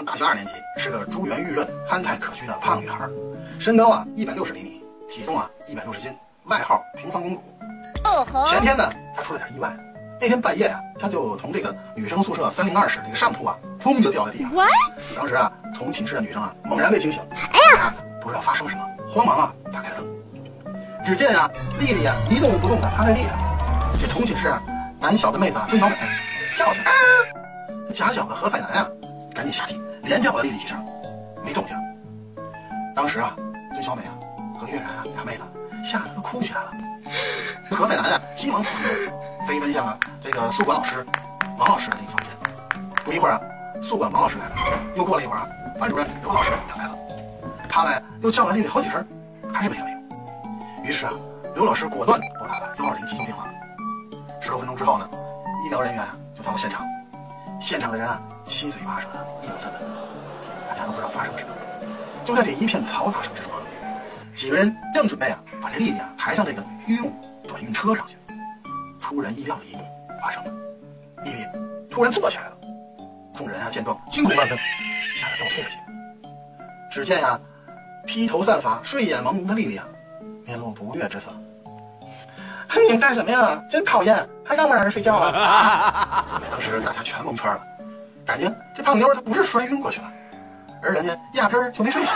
上大学二年级，是个珠圆玉润、憨态可掬的胖女孩，身高啊一百六十厘米，体重啊一百六十斤，外号平方公主。前天呢，她出了点意外。那天半夜啊、她就从这个女生宿舍三零二室这个上铺啊，砰就掉在地上。当时啊，同寝室的女生啊，猛然被惊醒，哎呀，不知道发生了什么，慌忙啊打开了灯。只见啊，丽丽啊一动不动的趴在地上，这同寝室啊胆小的妹子啊孙小美叫起来，啊、这假小子何赛南啊，赶紧下地连叫了丽丽几声，没动静。当时啊，孙小美啊和月然啊俩妹子吓得都哭起来了。何美兰啊急忙跑出门，飞奔向了这个宿管老师王老师的那个房间。不一会儿啊，宿管王老师来了，又过了一会儿啊，班主任刘老师也来了。他们又叫了丽丽好几声，还是没反应。于是啊，刘老师果断拨打了幺二零急救电话。十多分钟之后呢，医疗人员就到了现场。现场的人啊七嘴八舌的议论纷纷，大家都不知道发生了什么。就在这一片嘈杂声之中啊，几个人正准备啊把这丽丽啊抬上这个医用转运车上去，出人意料的一幕发生了，丽丽突然坐起来了。众人啊见状惊恐万分，吓得倒退了几步。只见呀、披头散发、睡眼朦胧的丽丽啊，面露不悦之色。你们干什么呀？真讨厌，还让不让人睡觉了？当时大家全蒙圈了，感情这胖妞她不是摔晕过去了，而人家压根儿就没睡醒。